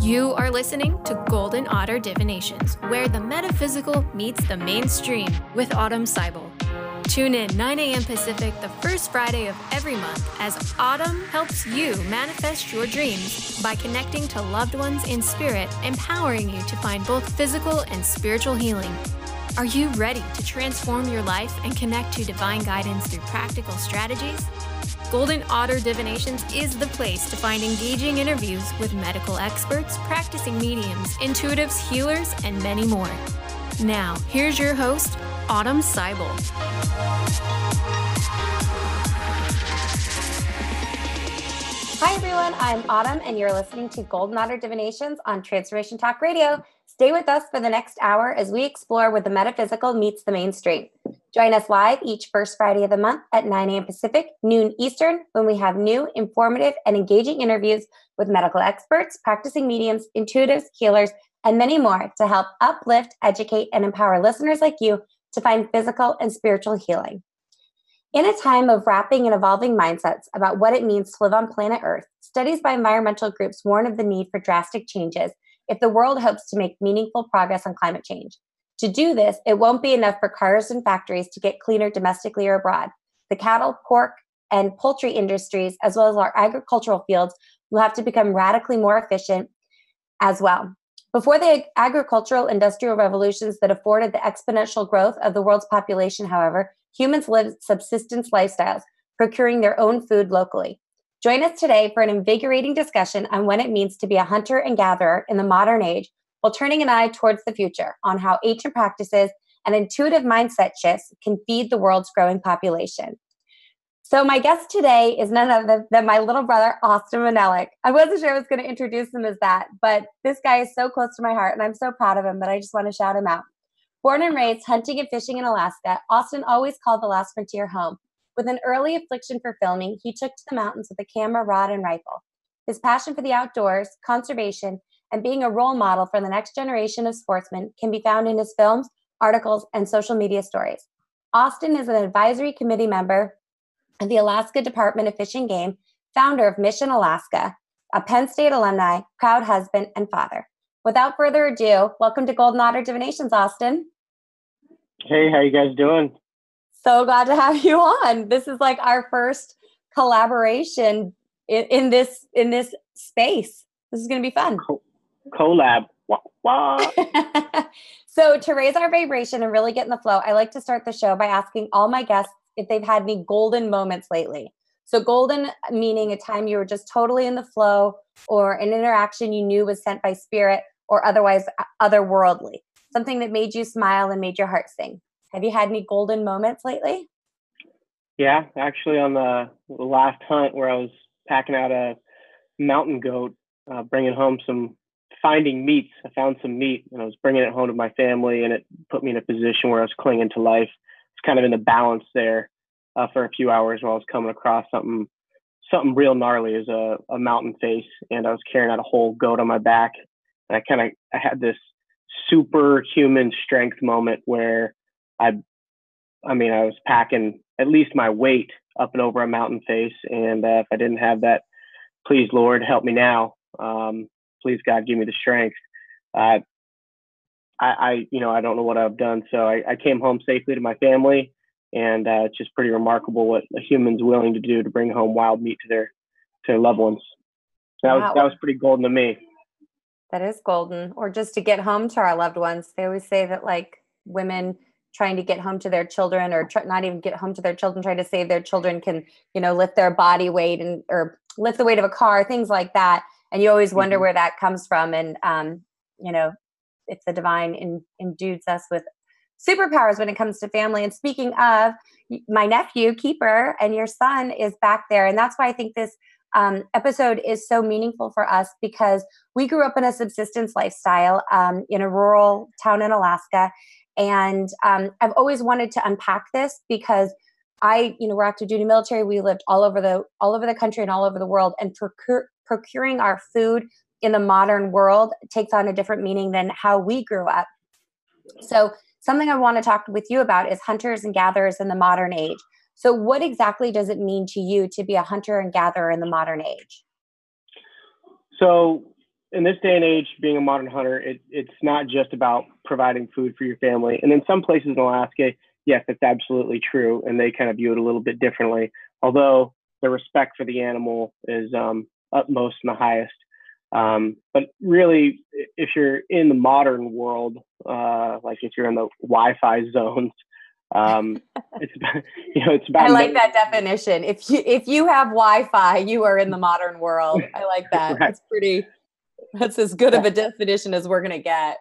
You are listening to Golden Otter Divinations, where the metaphysical meets the mainstream with Autumn Seibel. Tune in 9 a.m. Pacific the first Friday of every month as Autumn helps you manifest your dreams by connecting to loved ones in spirit, empowering you to find both physical and spiritual healing. Are you ready to transform your life and connect to divine guidance through practical strategies? Golden Otter Divinations is the place to find engaging interviews with medical experts, practicing mediums, intuitives, healers, and many more. Now, here's your host, Autumn Seibel. Hi, everyone. I'm Autumn, and you're listening to Golden Otter Divinations on Transformation Talk Radio. Stay with us for the next hour as we explore where the metaphysical meets the mainstream. Join us live each first Friday of the month at 9 a.m. Pacific, noon Eastern, when we have new, informative, and engaging interviews with medical experts, practicing mediums, intuitives, healers, and many more to help uplift, educate, and empower listeners like you to find physical and spiritual healing. In a time of wrapping and evolving mindsets about what it means to live on planet Earth, studies by environmental groups warn of the need for drastic changes if the world hopes to make meaningful progress on climate change. To do this, it won't be enough for cars and factories to get cleaner domestically or abroad. The cattle, pork, and poultry industries, as well as our agricultural fields, will have to become radically more efficient as well. Before the agricultural industrial revolutions that afforded the exponential growth of the world's population, however, humans lived subsistence lifestyles, procuring their own food locally. Join us today for an invigorating discussion on what it means to be a hunter and gatherer in the modern age, while turning an eye towards the future on how ancient practices and intuitive mindset shifts can feed the world's growing population. So my guest today is none other than my little brother, Austin Manelik. I wasn't sure I was going to introduce him as that, but this guy is so close to my heart and I'm so proud of him that I just want to shout him out. Born and raised hunting and fishing in Alaska, Austin always called the last frontier home. With an early affliction for filming, he took to the mountains with a camera, rod, and rifle. His passion for the outdoors, conservation, and being a role model for the next generation of sportsmen can be found in his films, articles, and social media stories. Austin is an advisory committee member of the Alaska Department of Fish and Game, founder of Mission Alaska, a Penn State alumni, proud husband, and father. Without further ado, welcome to Golden Otter Divinations, Austin. Hey, how you guys doing? So glad to have you on. This is like our first collaboration in, in this in this space. This is going to be fun. Co- collab. Wah, wah. so to raise our vibration and really get in the flow, I like to start the show by asking all my guests if they've had any golden moments lately. So, golden meaning a time you were just totally in the flow or an interaction you knew was sent by spirit or otherwise uh, otherworldly, something that made you smile and made your heart sing. Have you had any golden moments lately? Yeah, actually, on the last hunt where I was packing out a mountain goat, uh, bringing home some finding meats. I found some meat and I was bringing it home to my family, and it put me in a position where I was clinging to life It's kind of in the balance there uh, for a few hours while I was coming across something something real gnarly as a, a mountain face, and I was carrying out a whole goat on my back, and I kind of I had this superhuman strength moment where I, I mean, I was packing at least my weight up and over a mountain face, and uh, if I didn't have that, please Lord help me now. Um, please God give me the strength. Uh, I, I, you know, I don't know what I've done. So I, I came home safely to my family, and uh, it's just pretty remarkable what a human's willing to do to bring home wild meat to their to their loved ones. That wow. was that was pretty golden to me. That is golden, or just to get home to our loved ones. They always say that like women trying to get home to their children, or try, not even get home to their children, trying to save their children, can you know lift their body weight and or lift the weight of a car, things like that. And you always wonder mm-hmm. where that comes from. And um, you know, if the divine in, endues us with superpowers when it comes to family. And speaking of my nephew, Keeper, and your son is back there. And that's why I think this um, episode is so meaningful for us because we grew up in a subsistence lifestyle um, in a rural town in Alaska. And um, I've always wanted to unpack this because I, you know, we're active duty military. We lived all over the all over the country and all over the world, and procure, procuring our food in the modern world takes on a different meaning than how we grew up. So, something I want to talk with you about is hunters and gatherers in the modern age. So, what exactly does it mean to you to be a hunter and gatherer in the modern age? So, in this day and age, being a modern hunter, it, it's not just about providing food for your family. And in some places in Alaska, yes, it's absolutely true, and they kind of view it a little bit differently. Although the respect for the animal is um, utmost and the highest. Um, but really, if you're in the modern world, uh, like if you're in the Wi-Fi zones, um, it's you know it's about. I like that definition. If you if you have Wi-Fi, you are in the modern world. I like that. Right. That's pretty. That's as good of a definition as we're gonna get.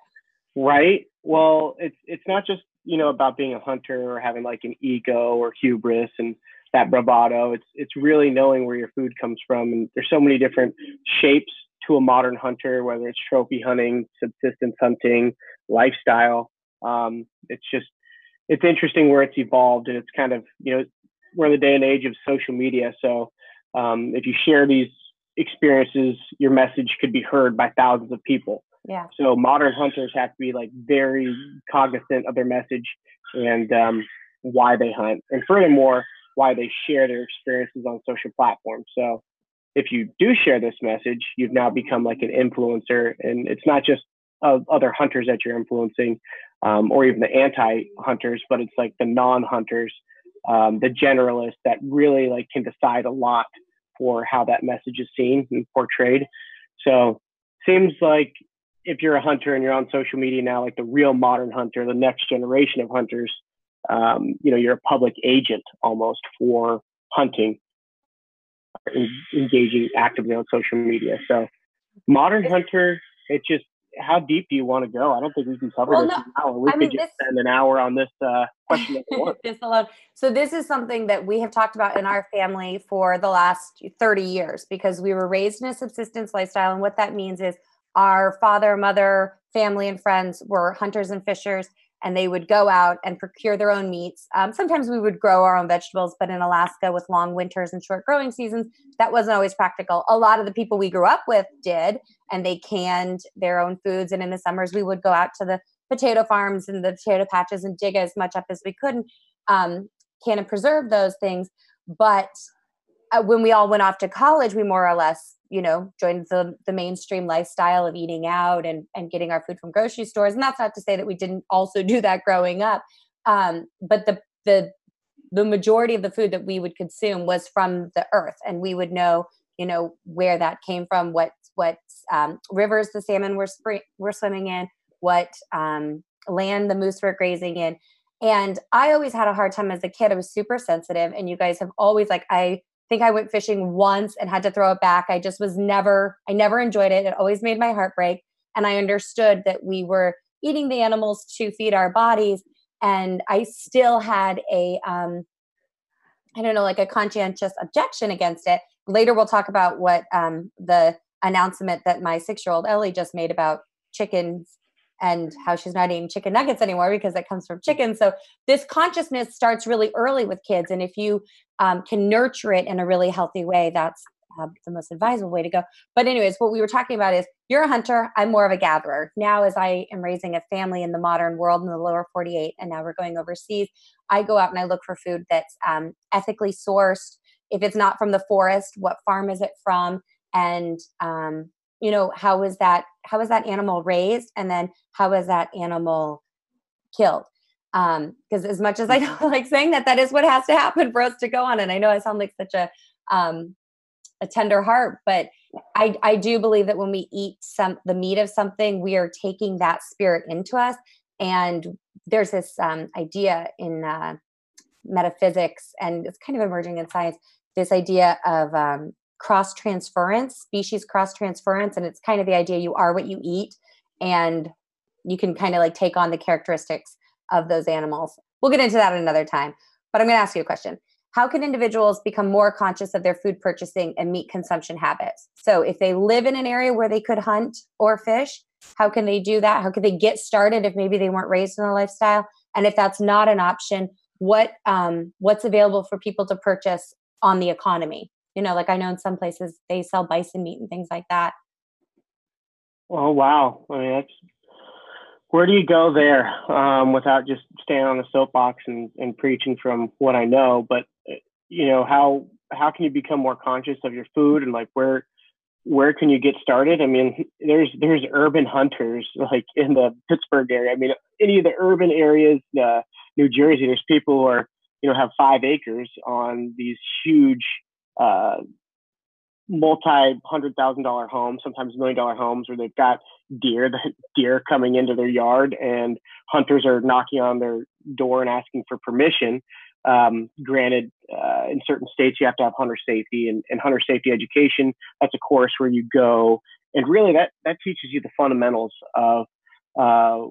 Right. Well, it's it's not just you know about being a hunter or having like an ego or hubris and that bravado. It's it's really knowing where your food comes from, and there's so many different shapes to a modern hunter, whether it's trophy hunting, subsistence hunting, lifestyle. Um, it's just it's interesting where it's evolved, and it's kind of you know we're in the day and age of social media, so um, if you share these experiences, your message could be heard by thousands of people. Yeah. So modern hunters have to be like very cognizant of their message and um, why they hunt, and furthermore, why they share their experiences on social platforms. So if you do share this message, you've now become like an influencer, and it's not just other hunters that you're influencing, um, or even the anti-hunters, but it's like the non-hunters, um, the generalists that really like can decide a lot for how that message is seen and portrayed. So seems like if you're a hunter and you're on social media now, like the real modern hunter, the next generation of hunters, um, you know, you're a public agent almost for hunting, engaging actively on social media. So, modern hunter, it just how deep do you want to go? I don't think we can cover well, this no, in an hour. We I could mean, just this, spend an hour on this uh, question. this alone. So this is something that we have talked about in our family for the last 30 years because we were raised in a subsistence lifestyle. And what that means is our father, mother, family, and friends were hunters and fishers and they would go out and procure their own meats. Um, sometimes we would grow our own vegetables, but in Alaska with long winters and short growing seasons, that wasn't always practical. A lot of the people we grew up with did, and they canned their own foods. And in the summers, we would go out to the potato farms and the potato patches and dig as much up as we could and um, can and preserve those things. But uh, when we all went off to college, we more or less you know joined the the mainstream lifestyle of eating out and and getting our food from grocery stores. And that's not to say that we didn't also do that growing up. Um, but the the the majority of the food that we would consume was from the earth. And we would know you know where that came from what what um, rivers the salmon were spring, were swimming in what um, land the moose were grazing in. And i always had a hard time as a kid. I was super sensitive. And you guys have always like i think I went fishing once and had to throw it back. I just was never, I never enjoyed it. It always made my heart break. And I understood that we were eating the animals to feed our bodies. And I still had a, um, I don't know, like a conscientious objection against it. Later, we'll talk about what um, the announcement that my six year old Ellie just made about chickens and how she's not eating chicken nuggets anymore because it comes from chicken. So this consciousness starts really early with kids, and if you um, can nurture it in a really healthy way, that's uh, the most advisable way to go. But anyways, what we were talking about is you're a hunter. I'm more of a gatherer now. As I am raising a family in the modern world in the lower 48, and now we're going overseas, I go out and I look for food that's um, ethically sourced. If it's not from the forest, what farm is it from? And um, you know how was that how was that animal raised? And then how was that animal killed? Um because as much as i don't like saying that that is what has to happen for us to go on. And i know i sound like such a um a tender heart but i i do believe that when we eat some the meat of something we are taking that spirit into us. And there's this um idea in uh metaphysics and it's kind of emerging in science this idea of um cross transference, species cross transference. And it's kind of the idea you are what you eat and you can kind of like take on the characteristics of those animals. We'll get into that another time. But I'm going to ask you a question. How can individuals become more conscious of their food purchasing and meat consumption habits? So, if they live in an area where they could hunt or fish, how can they do that? How could they get started if maybe they weren't raised in a lifestyle? And if that's not an option, what um, what's available for people to purchase on the economy? You know like i know in some places they sell bison meat and things like that oh wow i mean that's where do you go there um, without just standing on the soapbox and, and preaching from what i know but uh, you know how how can you become more conscious of your food and like where where can you get started? I mean, there's there's urban hunters like in the Pittsburgh area. I mean, any of the urban areas, uh, New Jersey, there's people who are you know have five acres on these huge uh, multi hundred thousand dollar homes, sometimes million dollar homes, where they've got deer, the deer coming into their yard, and hunters are knocking on their door and asking for permission. Um, granted, uh, in certain states, you have to have hunter safety and, and hunter safety education. That's a course where you go, and really that that teaches you the fundamentals of uh,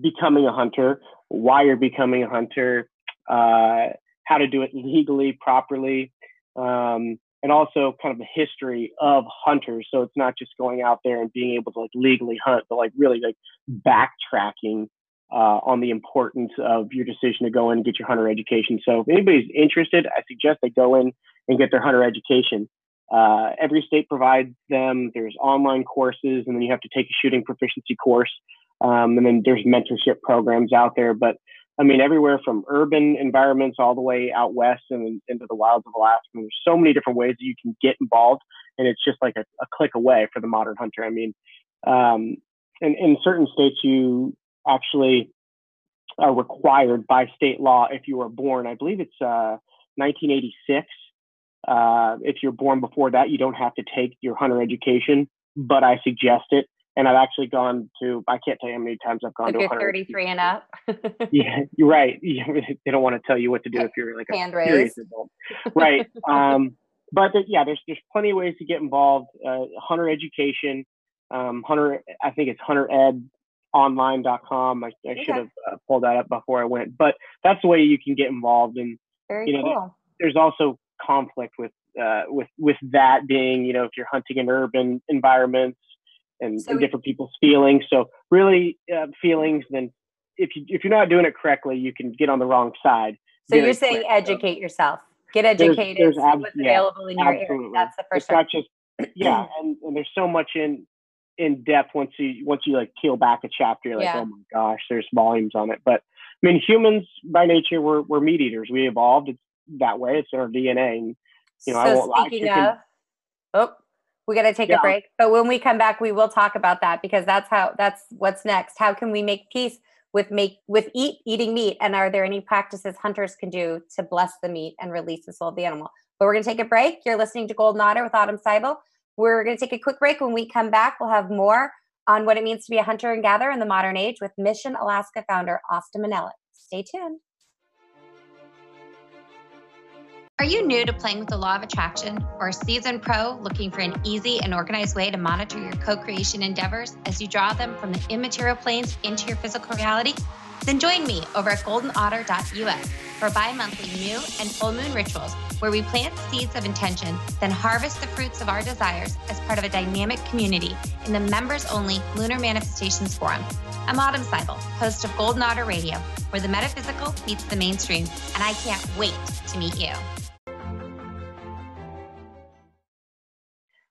becoming a hunter, why you're becoming a hunter, uh, how to do it legally, properly, um, and also kind of the history of hunters. So it's not just going out there and being able to like legally hunt, but like really like backtracking uh, on the importance of your decision to go in and get your hunter education. So if anybody's interested, I suggest they go in and get their hunter education. Uh, every state provides them. There's online courses, and then you have to take a shooting proficiency course. Um, and then there's mentorship programs out there. But I mean, everywhere from urban environments all the way out west and into the wilds of Alaska. There's so many different ways that you can get involved, and it's just like a, a click away for the modern hunter. I mean, um, in certain states, you actually are required by state law if you were born. I believe it's uh, 1986. Uh, if you're born before that, you don't have to take your hunter education, but I suggest it and I've actually gone to I can't tell you how many times I've gone if to. You're 33 and up. yeah, you're right. they don't want to tell you what to do if you're like Hand a serious adult, right? Um, but yeah, there's there's plenty of ways to get involved. Uh, hunter education, um, hunter. I think it's hunteredonline.com. I, I should have uh, pulled that up before I went, but that's the way you can get involved. And Very you know, cool. there's also conflict with uh, with with that being you know if you're hunting in urban environments and, so and different people's feelings. So really, uh, feelings. Then, if you if you're not doing it correctly, you can get on the wrong side. So you're saying quick. educate so, yourself, get educated, there's, there's ab- what's yeah, available in your absolutely. area. That's the first. It's not just yeah, and, and there's so much in in depth once you once you like peel back a chapter. You're like, yeah. oh my gosh, there's volumes on it. But I mean, humans by nature we're we're meat eaters. We evolved it's that way. It's in our DNA. And you know, so I won't lie. speaking lie. Of, oh, we got to take yeah. a break. But when we come back, we will talk about that because that's how that's what's next. How can we make peace with make with eat eating meat? And are there any practices hunters can do to bless the meat and release the soul of the animal? But we're gonna take a break. You're listening to Golden Otter with Autumn Seibel. We're gonna take a quick break. When we come back, we'll have more on what it means to be a hunter and gatherer in the modern age with Mission Alaska founder Austin Manelik. Stay tuned. Are you new to playing with the law of attraction or a seasoned pro looking for an easy and organized way to monitor your co creation endeavors as you draw them from the immaterial planes into your physical reality? Then join me over at goldenotter.us for bi monthly new and full moon rituals where we plant seeds of intention, then harvest the fruits of our desires as part of a dynamic community in the members only Lunar Manifestations Forum. I'm Autumn Seibel, host of Golden Otter Radio, where the metaphysical meets the mainstream, and I can't wait to meet you.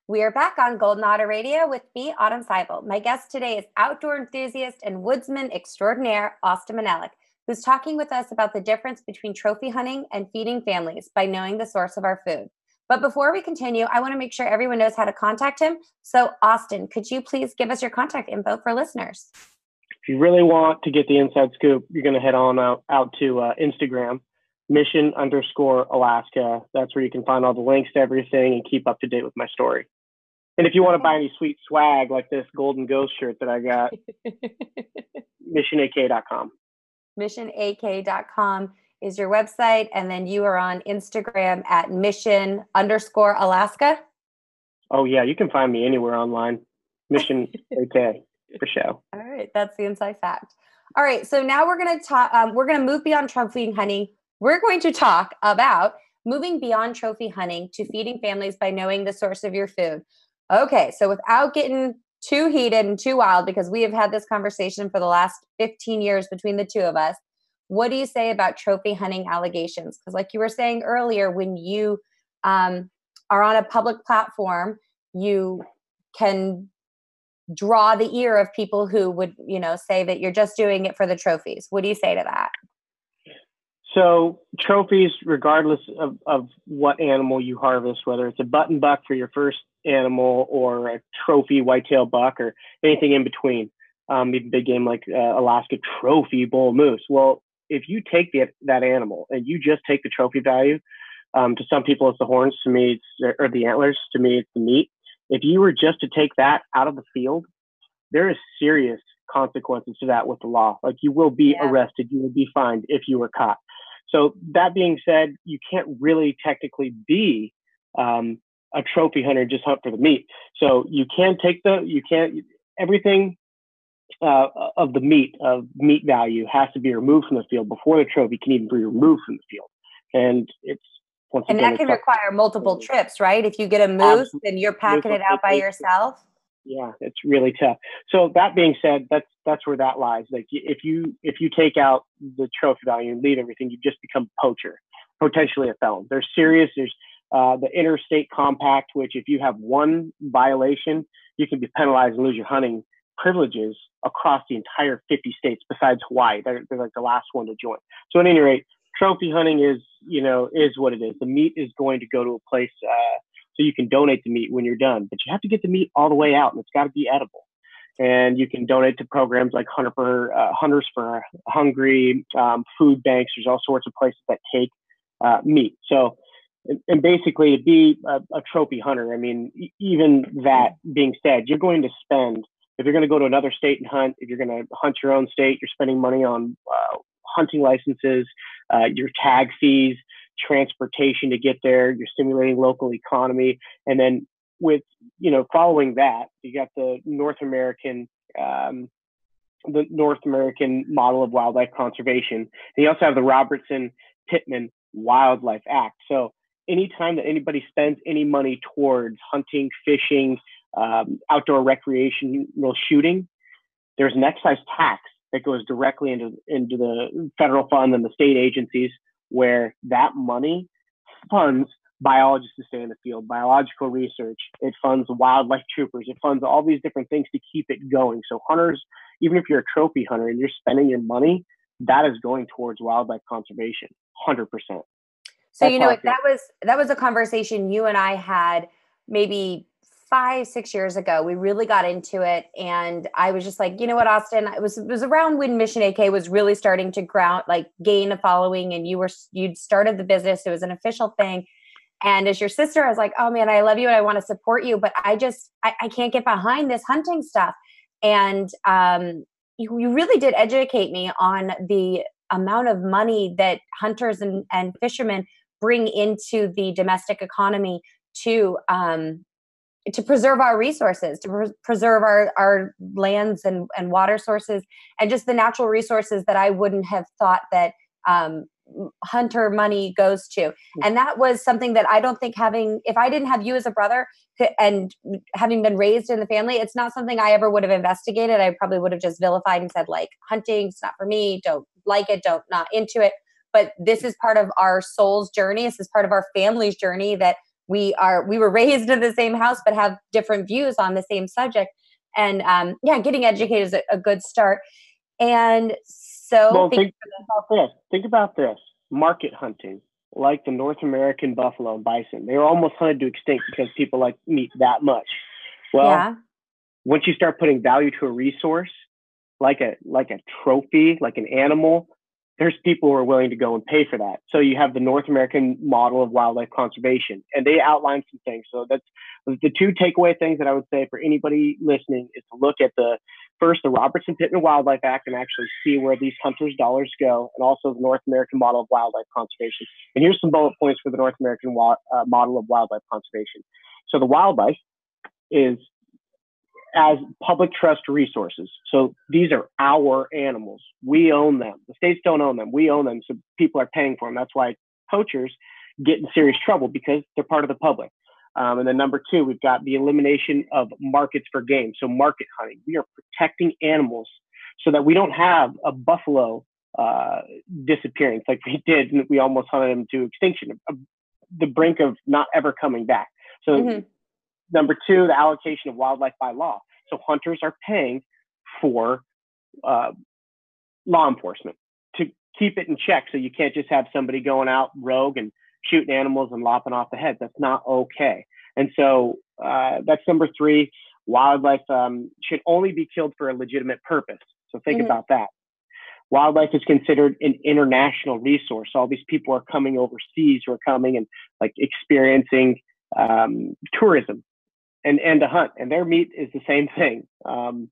We are back on Golden Otter Radio with me, Autumn Seibel. My guest today is outdoor enthusiast and woodsman extraordinaire, Austin Manelik, who's talking with us about the difference between trophy hunting and feeding families by knowing the source of our food. But before we continue, I want to make sure everyone knows how to contact him. So, Austin, could you please give us your contact info for listeners? If you really want to get the inside scoop, you're going to head on out, out to uh, Instagram, mission underscore Alaska. That's where you can find all the links to everything and keep up to date with my story. And if you want to buy any sweet swag like this golden ghost shirt that I got, missionak.com. Missionak.com is your website. And then you are on Instagram at mission underscore Alaska. Oh, yeah. You can find me anywhere online. Mission AK for show. All right. That's the inside fact. All right. So now we're going to talk, um, we're going to move beyond trophy hunting. We're going to talk about moving beyond trophy hunting to feeding families by knowing the source of your food. Okay, so without getting too heated and too wild, because we have had this conversation for the last 15 years between the two of us, what do you say about trophy hunting allegations? Because, like you were saying earlier, when you um, are on a public platform, you can draw the ear of people who would, you know, say that you're just doing it for the trophies. What do you say to that? So trophies, regardless of, of what animal you harvest, whether it's a button buck for your first animal or a trophy whitetail buck or anything in between, um, even big game like uh, Alaska trophy bull moose. Well, if you take the, that animal and you just take the trophy value, um, to some people it's the horns, to me it's or the antlers, to me it's the meat. If you were just to take that out of the field, there is serious consequences to that with the law. Like you will be yeah. arrested, you will be fined if you were caught. So that being said, you can't really technically be um, a trophy hunter just hunt for the meat. So you can take the you can't everything uh, of the meat of meat value has to be removed from the field before the trophy can even be removed from the field. And it's once and again, that can require multiple trips, right? If you get a moose and you're packing it out by yourself. Yeah, it's really tough. So that being said, that's that's where that lies. Like if you if you take out the trophy value and leave everything, you just become a poacher, potentially a felon. There's serious. There's uh, the interstate compact, which if you have one violation, you can be penalized and lose your hunting privileges across the entire 50 states besides Hawaii. They're, they're like the last one to join. So at any rate, trophy hunting is, you know, is what it is. The meat is going to go to a place uh, so you can donate the meat when you're done, but you have to get the meat all the way out and it's got to be edible. And you can donate to programs like Hunter for, uh, Hunters for Hungry, um, food banks. There's all sorts of places that take uh, meat. So, and, basically, to be a, a, trophy hunter, I mean, even that being said, you're going to spend if you're going to go to another state and hunt, if you're going to hunt your own state, you're spending money on uh, hunting licenses, uh, your tag fees, transportation to get there. You're stimulating local economy, and then with you know following that, you got the North American. Um, the North American model of wildlife conservation. And you also have the Robertson Pittman Wildlife Act. So anytime that anybody spends any money towards hunting, fishing, um, outdoor recreational shooting, there's an excise tax that goes directly into into the federal fund and the state agencies, where that money funds biologists to stay in the field, biological research. It funds wildlife troopers. It funds all these different things to keep it going. So hunters, even if you're a trophy hunter and you're spending your money, that is going towards wildlife conservation, hundred percent. So That's you know that was that was a conversation you and I had maybe five six years ago we really got into it and i was just like you know what austin? It was it was around when mission ak was really starting to ground like gain a following and you were you'd started the business it was an official thing and as your sister i was like oh man i love you and i want to support you but i just i, I can't get behind this hunting stuff and um, you, you really did educate me on the amount of money that hunters and, and fishermen bring into the domestic economy to um, to preserve our resources, to pre- preserve our, our lands and, and water sources, and just the natural resources that I wouldn't have thought that um, hunter money goes to. Mm. And that was something that I don't think having, if I didn't have you as a brother and having been raised in the family, it's not something I ever would have investigated. I probably would have just vilified and said, like, hunting, it's not for me, don't like it, don't not into it. But this is part of our soul's journey. This is part of our family's journey that we are we were raised in the same house but have different views on the same subject. And um, yeah getting educated is a, a good start. And so well, think, about this. Think about this. Market hunting like the north american buffalo and bison they were almost hunted to extinct because people like meat that much. Well yeah. once you start putting value to a resource like a like a trophy like an animal there's people who are willing to go and pay for that. So you have the North American model of wildlife conservation, and they outline some things. So that's the two takeaway things that I would say for anybody listening is to look at the first the Robertson Pittman Wildlife Act and actually see where these hunters' dollars go, and also the North American model of wildlife conservation. And here's some bullet points for the North American uh, model of wildlife conservation. So the wildlife is as public trust resources. So these are our animals. We own them. The states don't own them. We own them. So people are paying for them. That's why poachers get in serious trouble because they're part of the public. Um, and then number two, we've got the elimination of markets for game. So market hunting. We are protecting animals so that we don't have a buffalo uh, disappearance like we did. And we almost hunted them to extinction, the brink of not ever coming back. So mm-hmm. Number two, the allocation of wildlife by law. So hunters are paying for uh, law enforcement to keep it in check. So you can't just have somebody going out rogue and shooting animals and lopping off the heads. That's not okay. And so uh, that's number three. Wildlife um, should only be killed for a legitimate purpose. So think mm-hmm. about that. Wildlife is considered an international resource. All these people are coming overseas who are coming and like experiencing um, tourism and and to hunt, and their meat is the same thing. Um,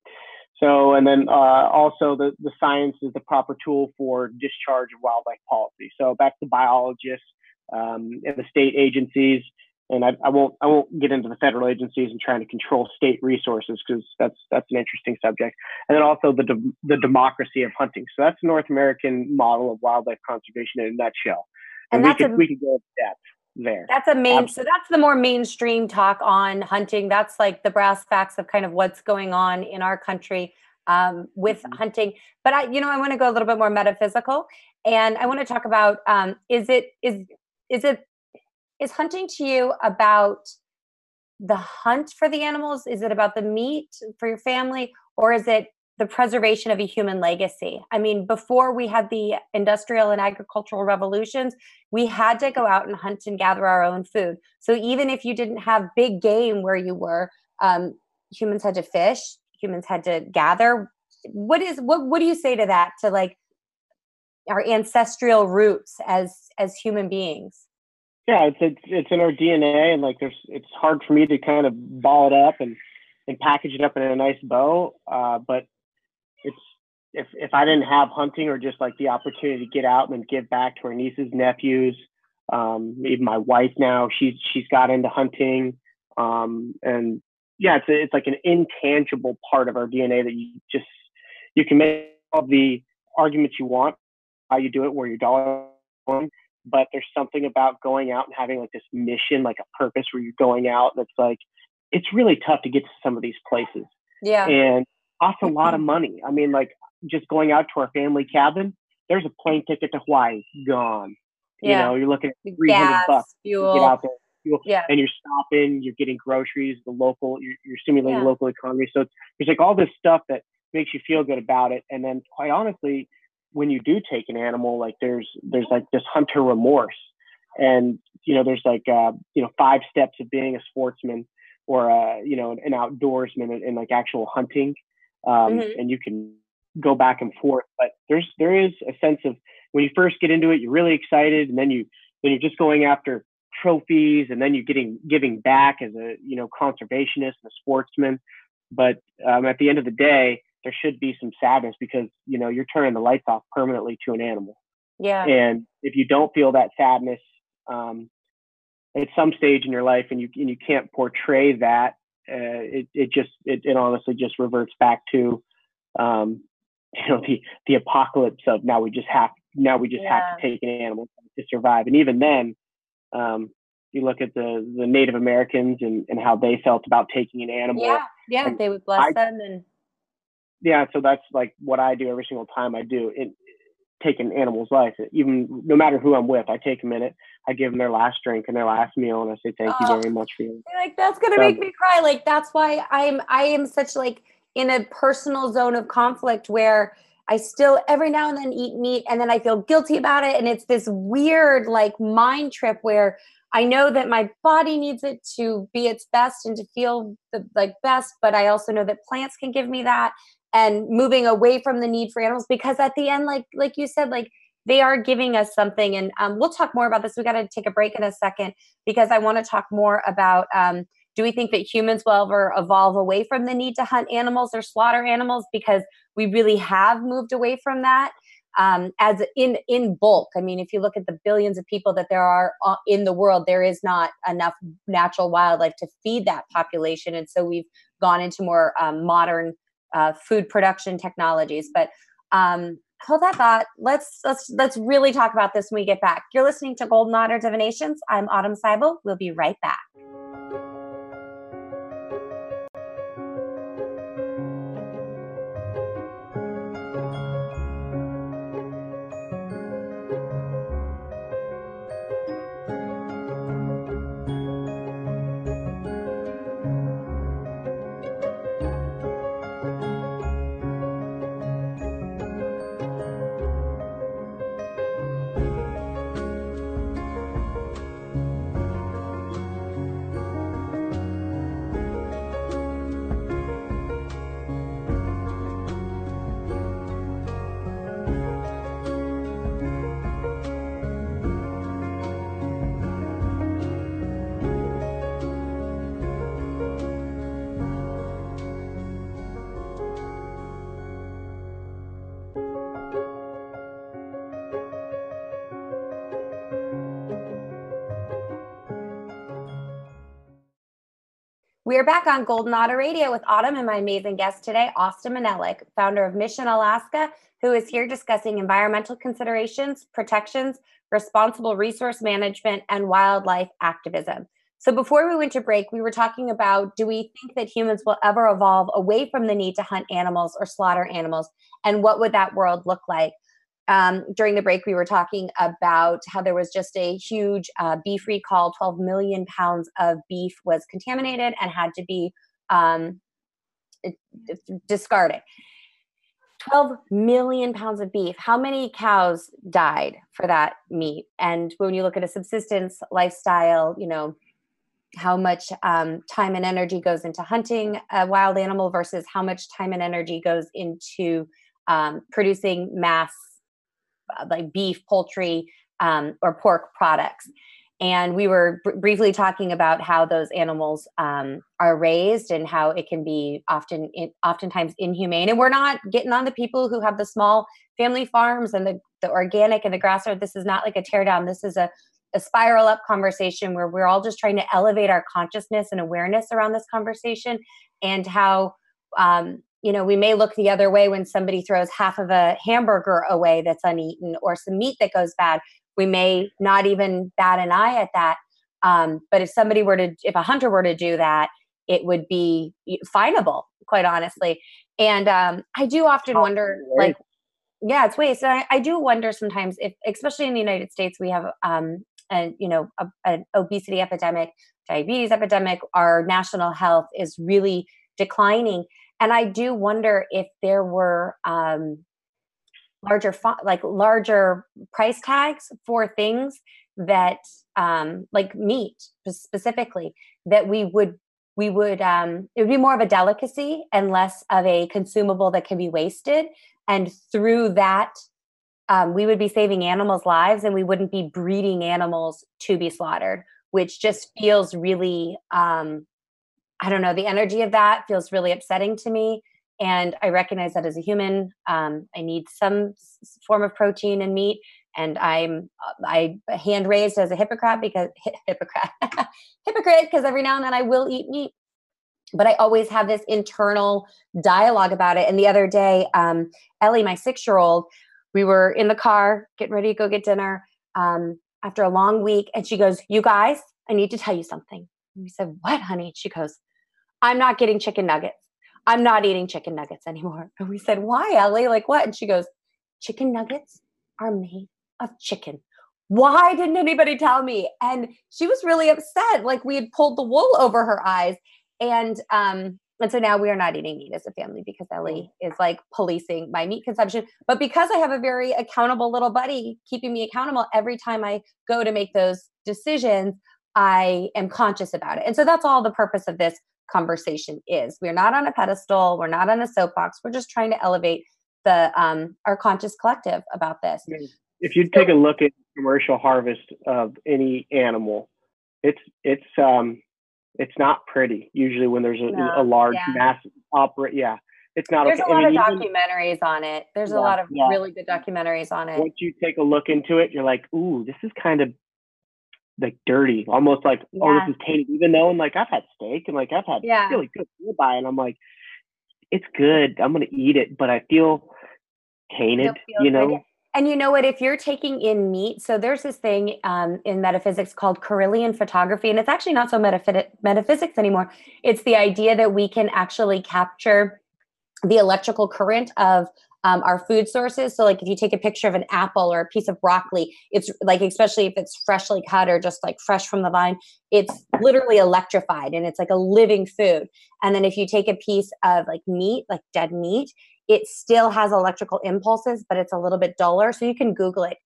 so, and then uh, also the, the science is the proper tool for discharge of wildlife policy. So back to biologists um, and the state agencies, and I, I, won't I won't get into the federal agencies and trying to control state resources because that's that's an interesting subject. And then also the de- the democracy of hunting. So that's the North American model of wildlife conservation in a nutshell. And, and we could a, we could go into depth there. That's a main. Absolutely. So that's the more mainstream talk on hunting. That's like the brass facts of kind of what's going on in our country um, with mm-hmm. hunting. But I, you know, I want to go a little bit more metaphysical, and I want to talk about um, is it is is it is hunting to you about the hunt for the animals? Is it about the meat for your family, or is it the preservation of a human legacy. I mean, before we had the industrial and agricultural revolutions, we had to go out and hunt and gather our own food. So even if you didn't have big game where you were, um, humans had to fish, humans had to gather. What is what? What do you say to that? To like our ancestral roots as as human beings? Yeah, it's it's it's in our DNA, and like there's it's hard for me to kind of ball it up and and package it up in a nice bow. Uh, but it's if if I didn't have hunting or just like the opportunity to get out and give back to our nieces, nephews, um, even my wife now, she's she's got into hunting, um, and yeah, it's a, it's like an intangible part of our DNA that you just you can make all the arguments you want how you do it, where your dollar going, but there's something about going out and having like this mission, like a purpose, where you're going out it's like it's really tough to get to some of these places. Yeah, and costs a lot of money. I mean, like just going out to our family cabin, there's a plane ticket to Hawaii gone. Yeah. You know, you're looking at 300 bucks fuel. to get out there. Fuel. Yeah. And you're stopping, you're getting groceries, the local, you're, you're stimulating yeah. local economy. So it's, it's like all this stuff that makes you feel good about it. And then quite honestly, when you do take an animal, like there's, there's like this hunter remorse. And, you know, there's like, uh, you know, five steps of being a sportsman or, uh, you know, an outdoorsman in like actual hunting um, mm-hmm. and you can go back and forth. But there's there is a sense of when you first get into it, you're really excited, and then you then you're just going after trophies, and then you're getting giving back as a you know conservationist and a sportsman. But um, at the end of the day, there should be some sadness because you know you're turning the lights off permanently to an animal. Yeah. And if you don't feel that sadness um, at some stage in your life, and you and you can't portray that it it just it, it honestly just reverts back to um, you know the the apocalypse of now we just have now we just yeah. have to take an animal to survive. And even then um, you look at the the Native Americans and, and how they felt about taking an animal. Yeah yeah they would bless I, them and yeah so that's like what I do every single time I do. It take an animal's life even no matter who I'm with I take a minute I give them their last drink and their last meal, and I say thank oh, you very much for you. Like that's gonna so, make me cry. Like that's why I'm I am such like in a personal zone of conflict where I still every now and then eat meat, and then I feel guilty about it, and it's this weird like mind trip where I know that my body needs it to be its best and to feel the like best, but I also know that plants can give me that and moving away from the need for animals because at the end like like you said like they are giving us something. And um, we'll talk more about this. We got to take a break in a second because I want to talk more about um, do we think that humans will ever evolve away from the need to hunt animals or slaughter animals because we really have moved away from that um, as in in bulk i mean if you look at the billions of people that there are uh, in the world there is not enough natural wildlife to feed that population and so we've gone into more um, modern uh, food production technologies but um, hold that thought. Let's let's let's really talk about this when we get back. You're listening to Golden Otter Divinations. I'm Autumn Seibel. We'll be right back. We are back on Golden Otter Radio with Autumn and my amazing guest today, Austin Manelik, founder of Mission Alaska, who is here discussing environmental considerations, protections, responsible resource management, and wildlife activism. So, before we went to break, we were talking about do we think that humans will ever evolve away from the need to hunt animals or slaughter animals? And what would that world look like? Um, during the break, we were talking about how there was just a huge uh, beef recall. 12 million pounds of beef was contaminated and had to be um, discarded. 12 million pounds of beef. How many cows died for that meat? And when you look at a subsistence lifestyle, you know, how much um, time and energy goes into hunting a wild animal versus how much time and energy goes into um, producing mass like beef, poultry, um, or pork products. And we were br- briefly talking about how those animals um, are raised and how it can be often, in, oftentimes inhumane. And we're not getting on the people who have the small family farms and the, the organic and the grass. This is not like a tear down. This is a, a spiral up conversation where we're all just trying to elevate our consciousness and awareness around this conversation and how um, you know, we may look the other way when somebody throws half of a hamburger away that's uneaten or some meat that goes bad. We may not even bat an eye at that. Um, but if somebody were to, if a hunter were to do that, it would be finable, quite honestly. And um, I do often oh, wonder, like, yeah, it's waste. And I, I, do wonder sometimes if, especially in the United States, we have, um, a, you know, a, an obesity epidemic, diabetes epidemic. Our national health is really declining and I do wonder if there were um, larger like larger price tags for things that um, like meat specifically that we would we would um, it would be more of a delicacy and less of a consumable that can be wasted. And through that um, we would be saving animals lives and we wouldn't be breeding animals to be slaughtered which just feels really um, I don't know, the energy of that feels really upsetting to me. And I recognize that as a human, um, I need some form of protein and meat. And I'm uh, I hand raised as a hypocrite because hypocrite hypocrite because every now and then I will eat meat, but I always have this internal dialogue about it. And the other day, um, Ellie, my six year old, we were in the car getting ready to go get dinner um, after a long week, and she goes, "You guys, I need to tell you something." And we said, "What, honey?" She goes, I'm not getting chicken nuggets. I'm not eating chicken nuggets anymore. And we said, Why, Ellie? Like what? And she goes, Chicken nuggets are made of chicken. Why didn't anybody tell me? And she was really upset. Like we had pulled the wool over her eyes. And um, and so now we are not eating meat as a family because Ellie is like policing my meat consumption. But because I have a very accountable little buddy keeping me accountable every time I go to make those decisions, I am conscious about it. And so that's all the purpose of this conversation is. We're not on a pedestal, we're not on a soapbox. We're just trying to elevate the um, our conscious collective about this. If you take a look at commercial harvest of any animal, it's it's um it's not pretty usually when there's a, no, a large yeah. mass operate yeah it's not there's okay. a lot I mean, of documentaries even, on it there's yeah, a lot of yeah. really good documentaries on it once you take a look into it you're like ooh this is kind of like dirty, almost like yeah. oh this is tainted. Even though I'm like I've had steak and like I've had yeah. really good ribeye, and I'm like, it's good. I'm gonna eat it, but I feel tainted. You know. Good. And you know what? If you're taking in meat, so there's this thing um, in metaphysics called Kirlian photography, and it's actually not so metaph- metaphysics anymore. It's the idea that we can actually capture the electrical current of um, our food sources. So, like if you take a picture of an apple or a piece of broccoli, it's like, especially if it's freshly cut or just like fresh from the vine, it's literally electrified and it's like a living food. And then if you take a piece of like meat, like dead meat, it still has electrical impulses, but it's a little bit duller. So you can Google it.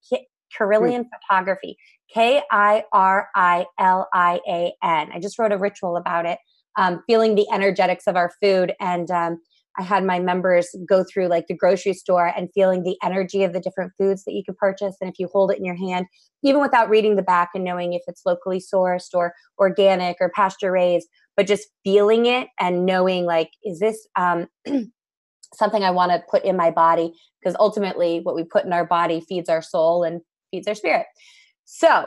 Kirlian mm. photography, K I R I L I A N. I just wrote a ritual about it, um, feeling the energetics of our food. And um, I had my members go through like the grocery store and feeling the energy of the different foods that you could purchase. And if you hold it in your hand, even without reading the back and knowing if it's locally sourced or organic or pasture raised, but just feeling it and knowing like, is this um, something I want to put in my body? Because ultimately, what we put in our body feeds our soul and feeds our spirit. So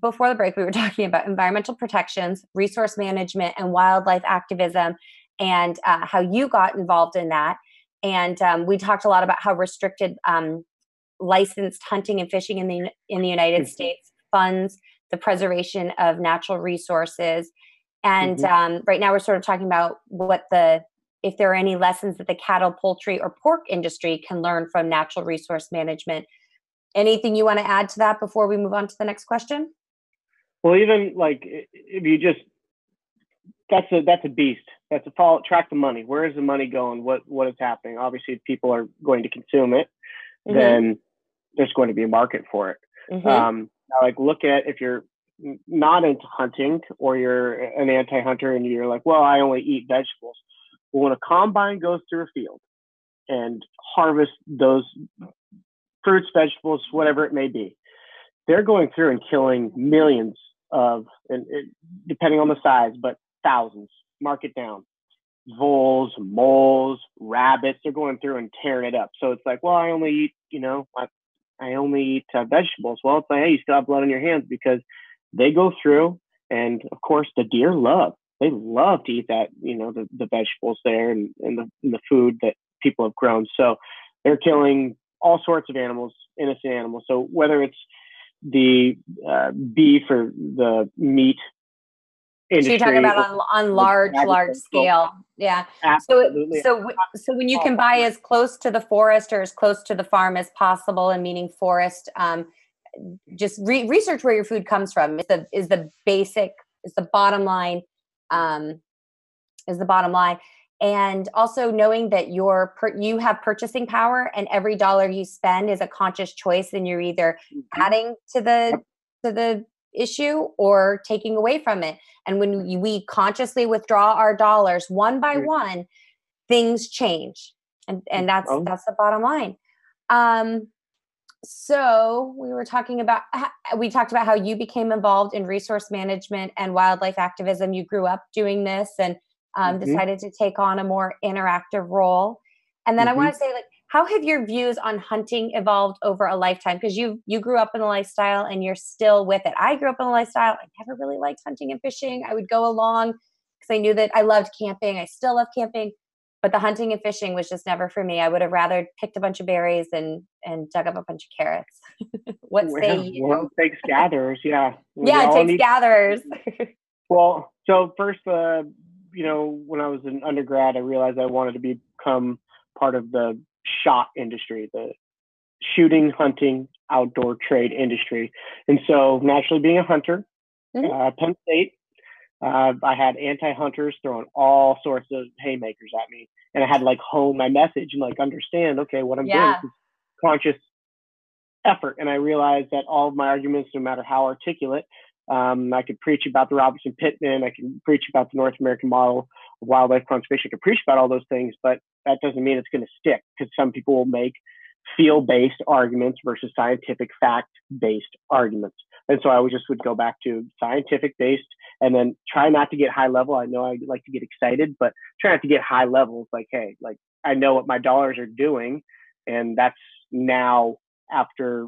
before the break, we were talking about environmental protections, resource management, and wildlife activism, and uh, how you got involved in that. And um, we talked a lot about how restricted um, licensed hunting and fishing in the in the United mm-hmm. States funds the preservation of natural resources. And mm-hmm. um, right now, we're sort of talking about what the if there are any lessons that the cattle, poultry, or pork industry can learn from natural resource management. Anything you want to add to that before we move on to the next question? Well, even like if you just that's a that's a beast. That's a follow track the money. Where is the money going? What what is happening? Obviously, if people are going to consume it, mm-hmm. then there's going to be a market for it. Mm-hmm. Um, like look at if you're not into hunting or you're an anti-hunter and you're like, well, I only eat vegetables. Well, when a combine goes through a field and harvests those fruits, vegetables, whatever it may be, they're going through and killing millions of, and it, depending on the size, but thousands. Mark it down. Voles, moles, rabbits, they're going through and tearing it up. So it's like, well, I only eat, you know, I, I only eat uh, vegetables. Well, it's like, hey, you still have blood on your hands because they go through, and of course, the deer love. They love to eat that, you know, the, the vegetables there and, and the and the food that people have grown. So they're killing all sorts of animals, innocent animals. So whether it's the uh, beef or the meat industry. So you're talking about on, on large, large scale. Yeah. Absolutely. So, so, so when you can buy as close to the forest or as close to the farm as possible, and meaning forest, um, just re- research where your food comes from is the is the basic is the bottom line. Um, is the bottom line and also knowing that you're per, you have purchasing power and every dollar you spend is a conscious choice and you're either mm-hmm. adding to the to the issue or taking away from it. And when we consciously withdraw our dollars one by one, things change. And and that's oh. that's the bottom line. Um so we were talking about we talked about how you became involved in resource management and wildlife activism you grew up doing this and um, mm-hmm. decided to take on a more interactive role and then mm-hmm. i want to say like how have your views on hunting evolved over a lifetime? Because you you grew up in a lifestyle and you're still with it. I grew up in a lifestyle i never really liked hunting and fishing. I would go along because i knew that i loved camping i still love camping but the hunting and fishing was just never for me. I would have rather picked a bunch of berries and and dug up a bunch of carrots. What well, say you? well, it takes gatherers yeah. Yeah it takes need- gatherers. Well so first uh you know when i was an undergrad i realized i wanted to become part of the shot industry, the shooting, hunting, outdoor trade industry. And so, naturally, being a hunter, mm-hmm. uh, Penn State, uh, I had anti-hunters throwing all sorts of haymakers at me, and I had to like hone my message and like understand, okay, what I'm yeah. doing is conscious effort. And I realized that all of my arguments, no matter how articulate, um, I could preach about the Robertson Pittman. I can preach about the North American model of wildlife conservation. I could preach about all those things, but that doesn't mean it's going to stick because some people will make feel based arguments versus scientific fact based arguments. And so I just would go back to scientific based and then try not to get high level. I know I like to get excited, but try not to get high levels like, hey, like I know what my dollars are doing. And that's now after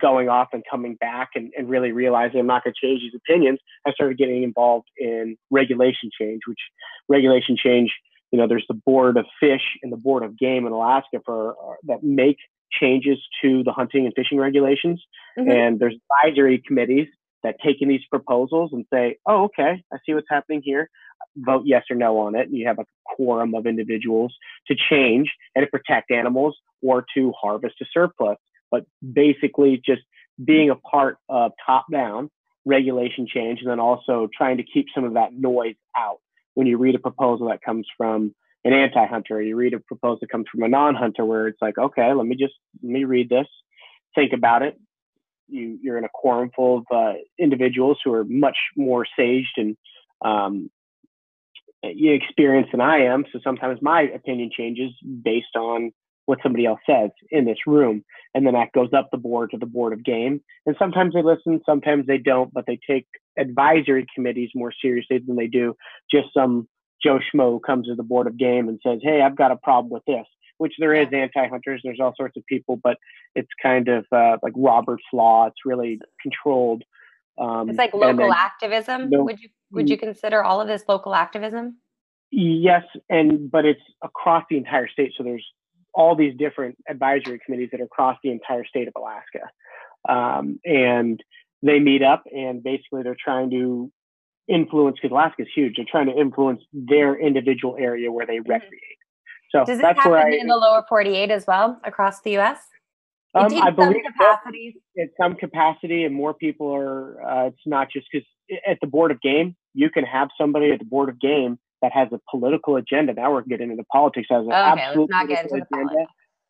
going off and coming back and, and really realizing I'm not going to change these opinions, I started getting involved in regulation change, which regulation change, you know, there's the board of fish and the board of game in Alaska for uh, that make changes to the hunting and fishing regulations. Mm-hmm. And there's advisory committees that take in these proposals and say, oh, okay, I see what's happening here. Vote yes or no on it. And you have a quorum of individuals to change and to protect animals or to harvest a surplus but basically just being a part of top down regulation change and then also trying to keep some of that noise out when you read a proposal that comes from an anti-hunter you read a proposal that comes from a non-hunter where it's like okay let me just let me read this think about it you you're in a quorum full of uh, individuals who are much more saged and um, experienced than I am. So sometimes my opinion changes based on what somebody else says in this room. And then that goes up the board to the board of game. And sometimes they listen, sometimes they don't, but they take advisory committees more seriously than they do just some Joe Schmo comes to the board of game and says, Hey, I've got a problem with this, which there is anti hunters. There's all sorts of people, but it's kind of uh, like Robert's law. It's really controlled Um, it's like local activism. No, would you would you consider all of this local activism? Yes, and but it's across the entire state. So there's all these different advisory committees that are across the entire state of Alaska, um, and they meet up and basically they're trying to influence because Alaska is huge. They're trying to influence their individual area where they mm-hmm. recreate. So does it happen I, in the lower 48 as well across the U.S.? Um, I believe capacities. in some capacity, and more people are. Uh, it's not just because at the board of game, you can have somebody at the board of game that has a political agenda. Now we're getting into politics. Has an okay, absolute political agenda.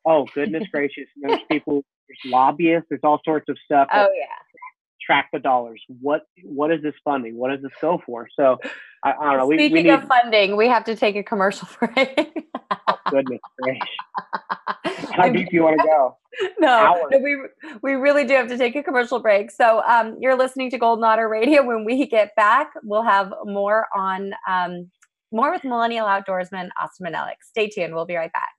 Oh goodness gracious! There's people. There's lobbyists. There's all sorts of stuff. Oh yeah track the dollars. What what is this funding? What does this go for? So I, I don't know. Speaking we, we need... of funding, we have to take a commercial break. oh, goodness gracious! How deep do you want to go? No, no, we we really do have to take a commercial break. So um, you're listening to Golden Otter Radio. When we get back, we'll have more on um, more with millennial outdoorsman Austin Manelik. Stay tuned. We'll be right back.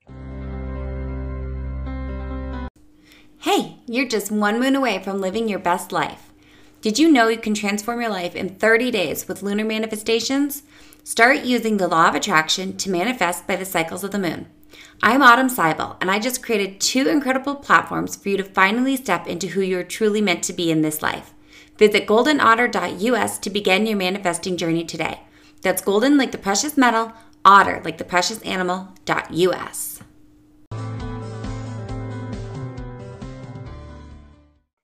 Hey, you're just one moon away from living your best life. Did you know you can transform your life in 30 days with lunar manifestations? Start using the law of attraction to manifest by the cycles of the moon. I'm Autumn Seibel, and I just created two incredible platforms for you to finally step into who you're truly meant to be in this life. Visit goldenotter.us to begin your manifesting journey today. That's golden like the precious metal, otter like the precious animal.us.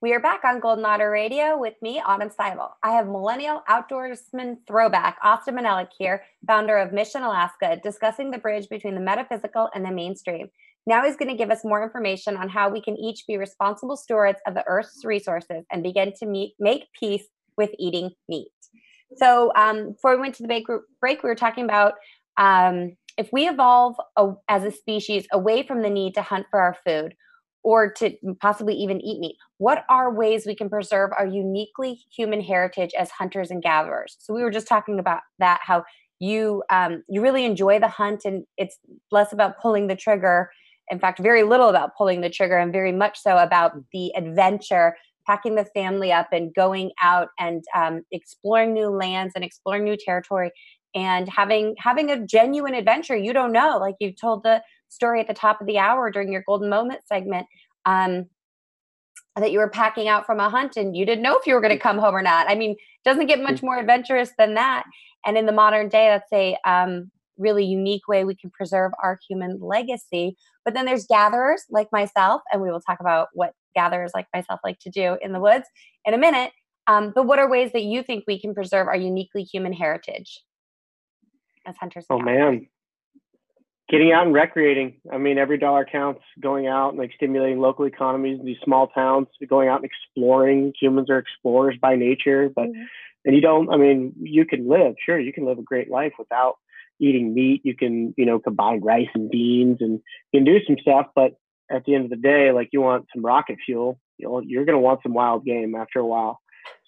We are back on Golden Otter Radio with me, Autumn Seibel. I have millennial outdoorsman throwback Austin Manelik here, founder of Mission Alaska, discussing the bridge between the metaphysical and the mainstream. Now he's going to give us more information on how we can each be responsible stewards of the Earth's resources and begin to meet, make peace with eating meat. So, um, before we went to the break, break we were talking about um, if we evolve a, as a species away from the need to hunt for our food, or to possibly even eat meat. What are ways we can preserve our uniquely human heritage as hunters and gatherers? So we were just talking about that how you um, you really enjoy the hunt and it's less about pulling the trigger. In fact, very little about pulling the trigger and very much so about the adventure, packing the family up and going out and um, exploring new lands and exploring new territory and having having a genuine adventure you don't know like you told the story at the top of the hour during your golden moment segment um, that you were packing out from a hunt and you didn't know if you were going to come home or not. I mean, doesn't get much more adventurous than that. And in the modern day, that's a um, really unique way we can preserve our human legacy. But then there's gatherers like myself, and we will talk about what gatherers like myself like to do in the woods in a minute. Um, but what are ways that you think we can preserve our uniquely human heritage as hunters? oh man, getting out and recreating. I mean, every dollar counts. Going out and like stimulating local economies in these small towns, going out and exploring. Humans are explorers by nature, but mm-hmm. and you don't. I mean, you can live. Sure, you can live a great life without eating meat. You can, you know, combine rice and beans, and you can do some stuff. But at the end of the day, like you want some rocket fuel. You know, you're going to want some wild game after a while.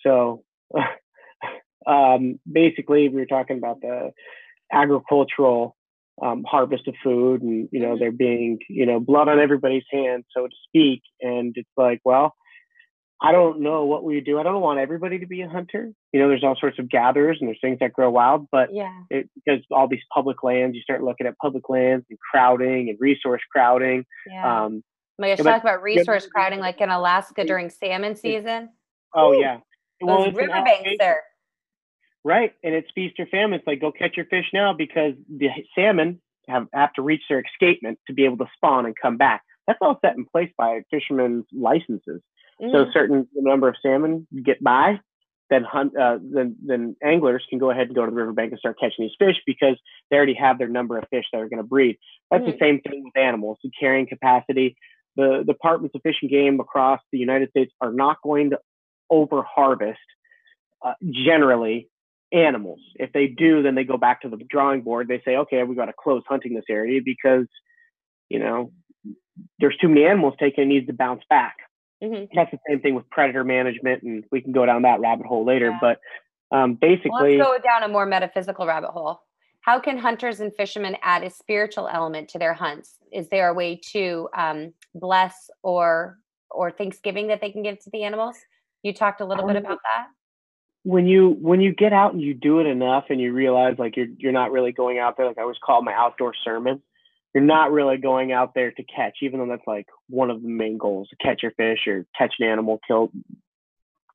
So. um, basically, we were talking about the agricultural um, harvest of food and you know mm-hmm. there being you know blood on everybody's hands so to speak and it's like well i don't know what we do i don't want everybody to be a hunter you know there's all sorts of gatherers and there's things that grow wild but yeah it, because all these public lands you start looking at public lands and crowding and resource crowding yeah. um my gosh, talk about resource crowding like in Alaska during salmon season. Oh Ooh, yeah. Well, those riverbanks there. Right. And it's feast or famine. It's like, go catch your fish now because the salmon have, have to reach their escapement to be able to spawn and come back. That's all set in place by fishermen's licenses. Mm. So certain number of salmon get by, then hunt, uh, then, then anglers can go ahead and go to the riverbank and start catching these fish because they already have their number of fish that are going to breed. That's mm. the same thing with animals, the carrying capacity. The departments of fish and game across the United States are not going to over harvest uh, generally animals. If they do, then they go back to the drawing board. They say, okay, we've got to close hunting this area because, you know, there's too many animals taken. It needs to bounce back. Mm-hmm. That's the same thing with predator management, and we can go down that rabbit hole later. Yeah. But um, basically, well, let's go down a more metaphysical rabbit hole. How can hunters and fishermen add a spiritual element to their hunts? Is there a way to um, bless or or Thanksgiving that they can give to the animals? You talked a little um, bit about that. when you when you get out and you do it enough and you realize like you're you're not really going out there like I always call my outdoor sermon. You're not really going out there to catch, even though that's like one of the main goals to catch your fish or catch an animal, kill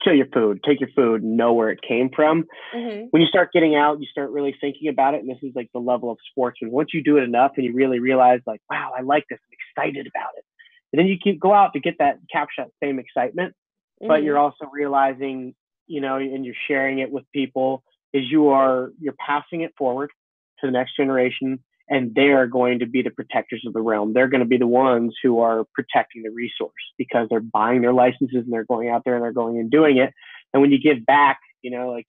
kill your food, take your food, know where it came from. Mm-hmm. When you start getting out, you start really thinking about it. And this is like the level of sportsman. Once you do it enough and you really realize, like, wow, I like this, I'm excited about it. And then you keep go out to get that capture that same excitement, mm-hmm. but you're also realizing you know, and you're sharing it with people, is you are you're passing it forward to the next generation, and they are going to be the protectors of the realm. They're going to be the ones who are protecting the resource because they're buying their licenses and they're going out there and they're going and doing it. And when you give back, you know, like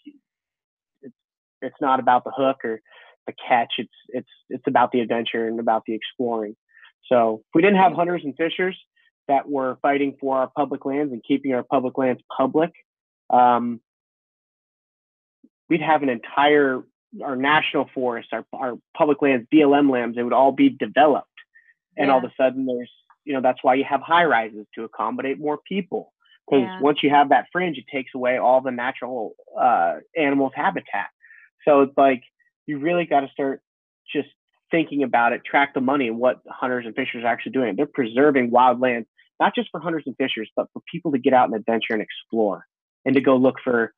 it's it's not about the hook or the catch. It's it's it's about the adventure and about the exploring. So if we didn't have hunters and fishers that were fighting for our public lands and keeping our public lands public, um, we'd have an entire our national forests, our our public lands, BLM lands, they would all be developed, and yeah. all of a sudden there's you know that's why you have high rises to accommodate more people because yeah. once you have that fringe, it takes away all the natural uh, animals' habitat. So it's like you really got to start just thinking about it, track the money and what hunters and fishers are actually doing. They're preserving wild lands, not just for hunters and fishers, but for people to get out and adventure and explore and to go look for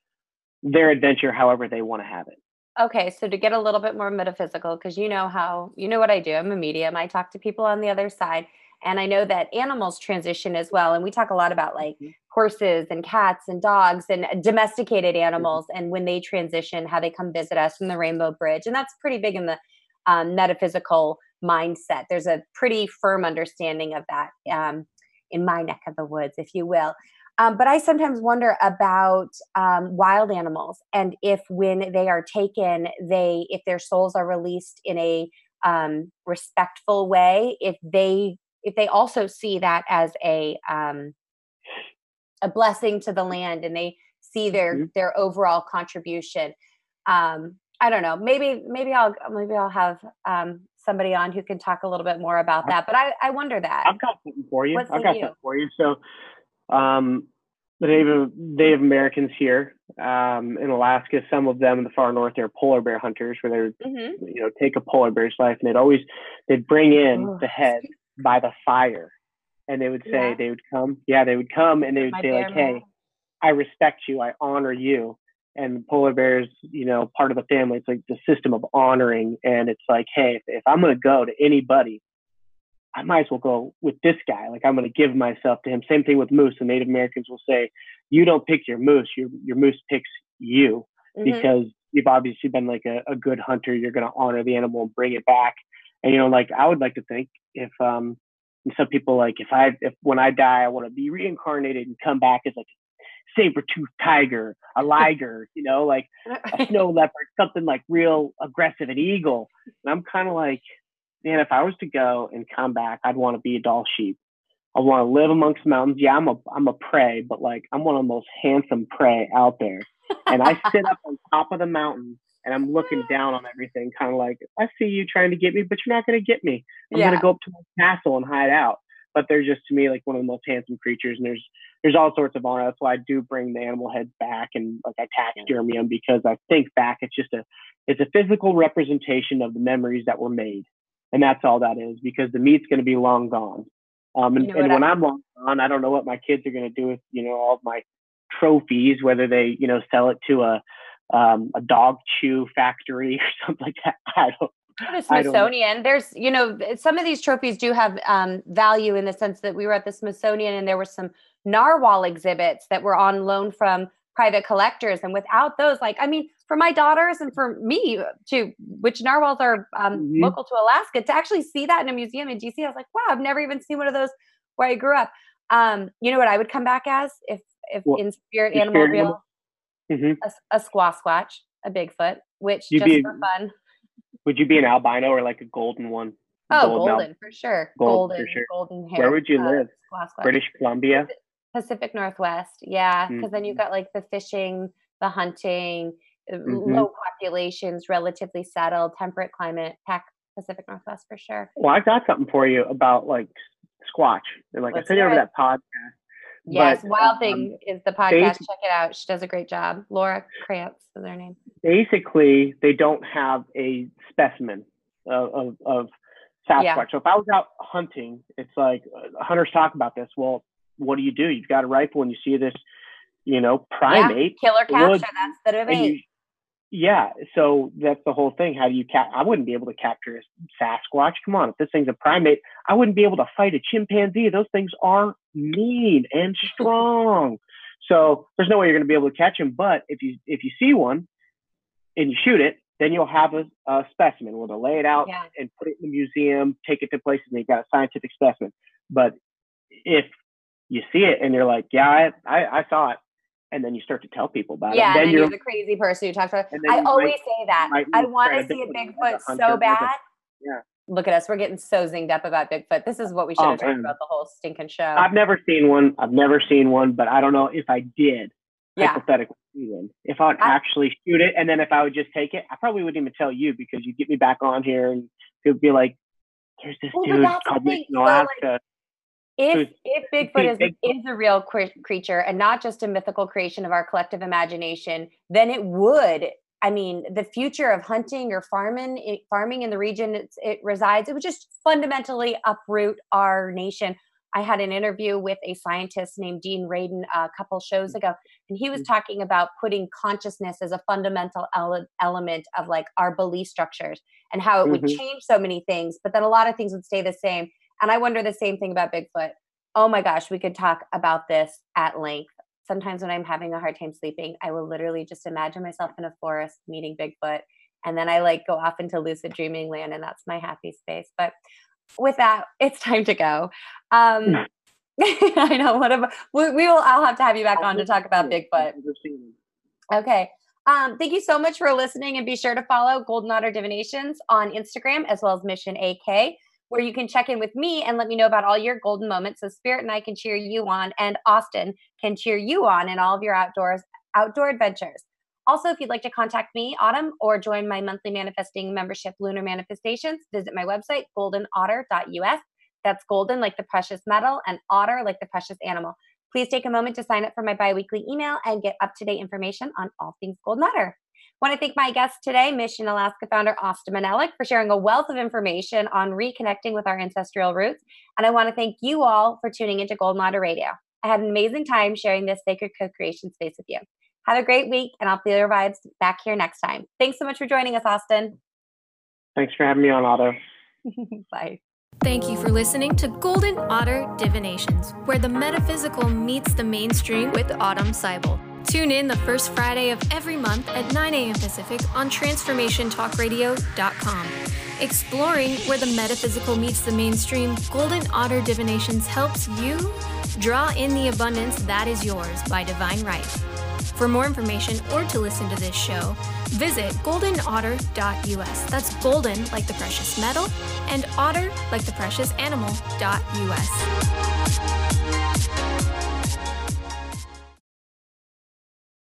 their adventure however they want to have it. Okay, so to get a little bit more metaphysical, because you know how you know what I do. I'm a medium. I talk to people on the other side, and I know that animals transition as well. And we talk a lot about like mm-hmm. horses and cats and dogs and domesticated mm-hmm. animals, and when they transition, how they come visit us from the Rainbow Bridge, and that's pretty big in the um, metaphysical mindset. There's a pretty firm understanding of that um, in my neck of the woods, if you will. Um, but I sometimes wonder about um, wild animals and if when they are taken, they if their souls are released in a um, respectful way, if they if they also see that as a um, a blessing to the land and they see their mm-hmm. their overall contribution. Um, I don't know. Maybe maybe I'll maybe I'll have um, somebody on who can talk a little bit more about that. But I, I wonder that. I've got something for you. What's I've got you? something for you. So um, the Native, Native Americans here um, in Alaska, some of them in the far north, they're polar bear hunters, where they would, mm-hmm. you know, take a polar bear's life and they'd always they'd bring in oh. the head by the fire, and they would say yeah. they would come, yeah, they would come and they would My say like, hey, I respect you, I honor you, and polar bears, you know, part of the family. It's like the system of honoring, and it's like, hey, if, if I'm gonna go to anybody I might as well go with this guy. Like I'm going to give myself to him. Same thing with moose. The Native Americans will say, "You don't pick your moose. Your your moose picks you mm-hmm. because you've obviously been like a, a good hunter. You're going to honor the animal and bring it back." And you know, like I would like to think if um some people like if I if when I die I want to be reincarnated and come back as like a saber tooth tiger, a liger, you know, like a snow leopard, something like real aggressive, an eagle. And I'm kind of like man, if I was to go and come back, I'd want to be a Dall sheep. I want to live amongst mountains. Yeah, I'm a I'm a prey, but like I'm one of the most handsome prey out there. And I sit up on top of the mountain and I'm looking down on everything, kind of like I see you trying to get me, but you're not going to get me. I'm yeah. going to go up to my castle and hide out. But they're just to me like one of the most handsome creatures, and there's there's all sorts of honor. That's why I do bring the animal heads back and like I taxidermy them because I think back. It's just a it's a physical representation of the memories that were made and that's all that is because the meat's going to be long gone. Um, and, you know and when I, I'm long gone, I don't know what my kids are going to do with you know all of my trophies, whether they you know sell it to a um, a dog chew factory or something like that. I don't. The Smithsonian. There's, you know, some of these trophies do have um, value in the sense that we were at the Smithsonian and there were some narwhal exhibits that were on loan from private collectors and without those like i mean for my daughters and for me to which narwhals are um, mm-hmm. local to alaska to actually see that in a museum in dc i was like wow i've never even seen one of those where i grew up um, you know what i would come back as if if well, in spirit animal real mm-hmm. a, a squatch a bigfoot which You'd just be, for fun would you be an albino or like a golden one Oh, golden, golden for sure. Gold, golden, for sure. golden hair. Where would you uh, live? British Columbia. Pacific Northwest, yeah, because mm-hmm. then you've got like the fishing, the hunting, uh, mm-hmm. low populations, relatively settled, temperate climate, pack Pacific Northwest for sure. Well, I've got something for you about like Squatch, like Let's I said over that podcast. Yes, But, Wild um, Thing is the podcast. Check it out. She does a great job. Laura Krantz is her name. basically they don't have a specimen of, of, of Sasquatch. Yeah. So if I was out hunting, it's like uh, hunters talk about this. Well, what do you do? You've got a rifle and you see this, you know, primate. Killer the woods, capture. That's the debate. you, yeah, so that's the whole thing. How do you cap? I wouldn't be able to capture a Sasquatch. Come on, if this thing's a primate, I wouldn't be able to fight a chimpanzee. Those things are mean and strong. So there's no way you're going to be able to catch them. But if you if you see one and you shoot it, then you'll have a, a specimen. Where they'll lay it out Yeah. and put it in the museum, take it to places, and they've got a scientific specimen. But if you see it and you're like, yeah, I, I, I saw it, and then you start to tell people about Yeah, it, Yeah, and you're you're the crazy person who talks about. it. I you might- always say that. I want to see a Bigfoot hunter, so a- bad. yeah. Look at us. We're getting so zinged up about Bigfoot. This is what we should Oh, have talked about the whole stinking show. I've never seen one. I've never seen one, but I don't know if I did yeah. hypothetically one. If I'd I- actually shoot it, and then if I would just take it, I probably wouldn't even tell you because you'd get me back on here and you'd be like, "There's this Well, dude called thing. Nick So, like, Alaska." If if Bigfoot is Bigfoot. is a real cre- creature and not just a mythical creation of our collective imagination, then it would. I mean, the future of hunting or farming farming in the region it's, it resides, it would just fundamentally uproot our nation. I had an interview with a scientist named Dean Radin a couple shows ago, and he was talking about putting consciousness as a fundamental ele- element of like our belief structures and how it would Mhm. change so many things, but then a lot of things would stay the same. And I wonder the same thing about Bigfoot. Oh my gosh, we could talk about this at length. Sometimes when I'm having a hard time sleeping, I will literally just imagine myself in a forest meeting Bigfoot. And then I like go off into lucid dreaming land, and that's my happy space. But with that, it's time to go. Um, I know. What about we, we will? I'll have to have you back on to talk about Bigfoot. I've never seen one. Okay. Um, thank you so much for listening and be sure to follow Golden Otter Divinations on Instagram as well as Mission AK, where you can check in with me and let me know about all your golden moments so Spirit and I can cheer you on and Austin can cheer you on in all of your outdoors outdoor adventures. Also, if you'd like to contact me, Autumn, or join my monthly manifesting membership, Lunar Manifestations, visit my website, goldenotter.us. That's golden like the precious metal and otter like the precious animal. Please take a moment to sign up for my biweekly email and get up to date information on all things Golden Otter. Want to thank my guest today, Mission Alaska founder Austin Manelik, for sharing a wealth of information on reconnecting with our ancestral roots. And I want to thank you all for tuning into Golden Otter Radio. I had an amazing time sharing this sacred co creation space with you. Have a great week, and I'll feel your vibes back here next time. Thanks so much for joining us, Austin. Thanks for having me on, Otto. Bye. Thank you for listening to Golden Otter Divinations, where the metaphysical meets the mainstream with Autumn Seibel. Tune in the first Friday of every month at 9 a.m. Pacific on TransformationTalkRadio.com. Exploring where the metaphysical meets the mainstream, Golden Otter Divinations helps you draw in the abundance that is yours by divine right. For more information or to listen to this show, visit goldenotter.us. That's golden like the precious metal and otter like the precious animal.us.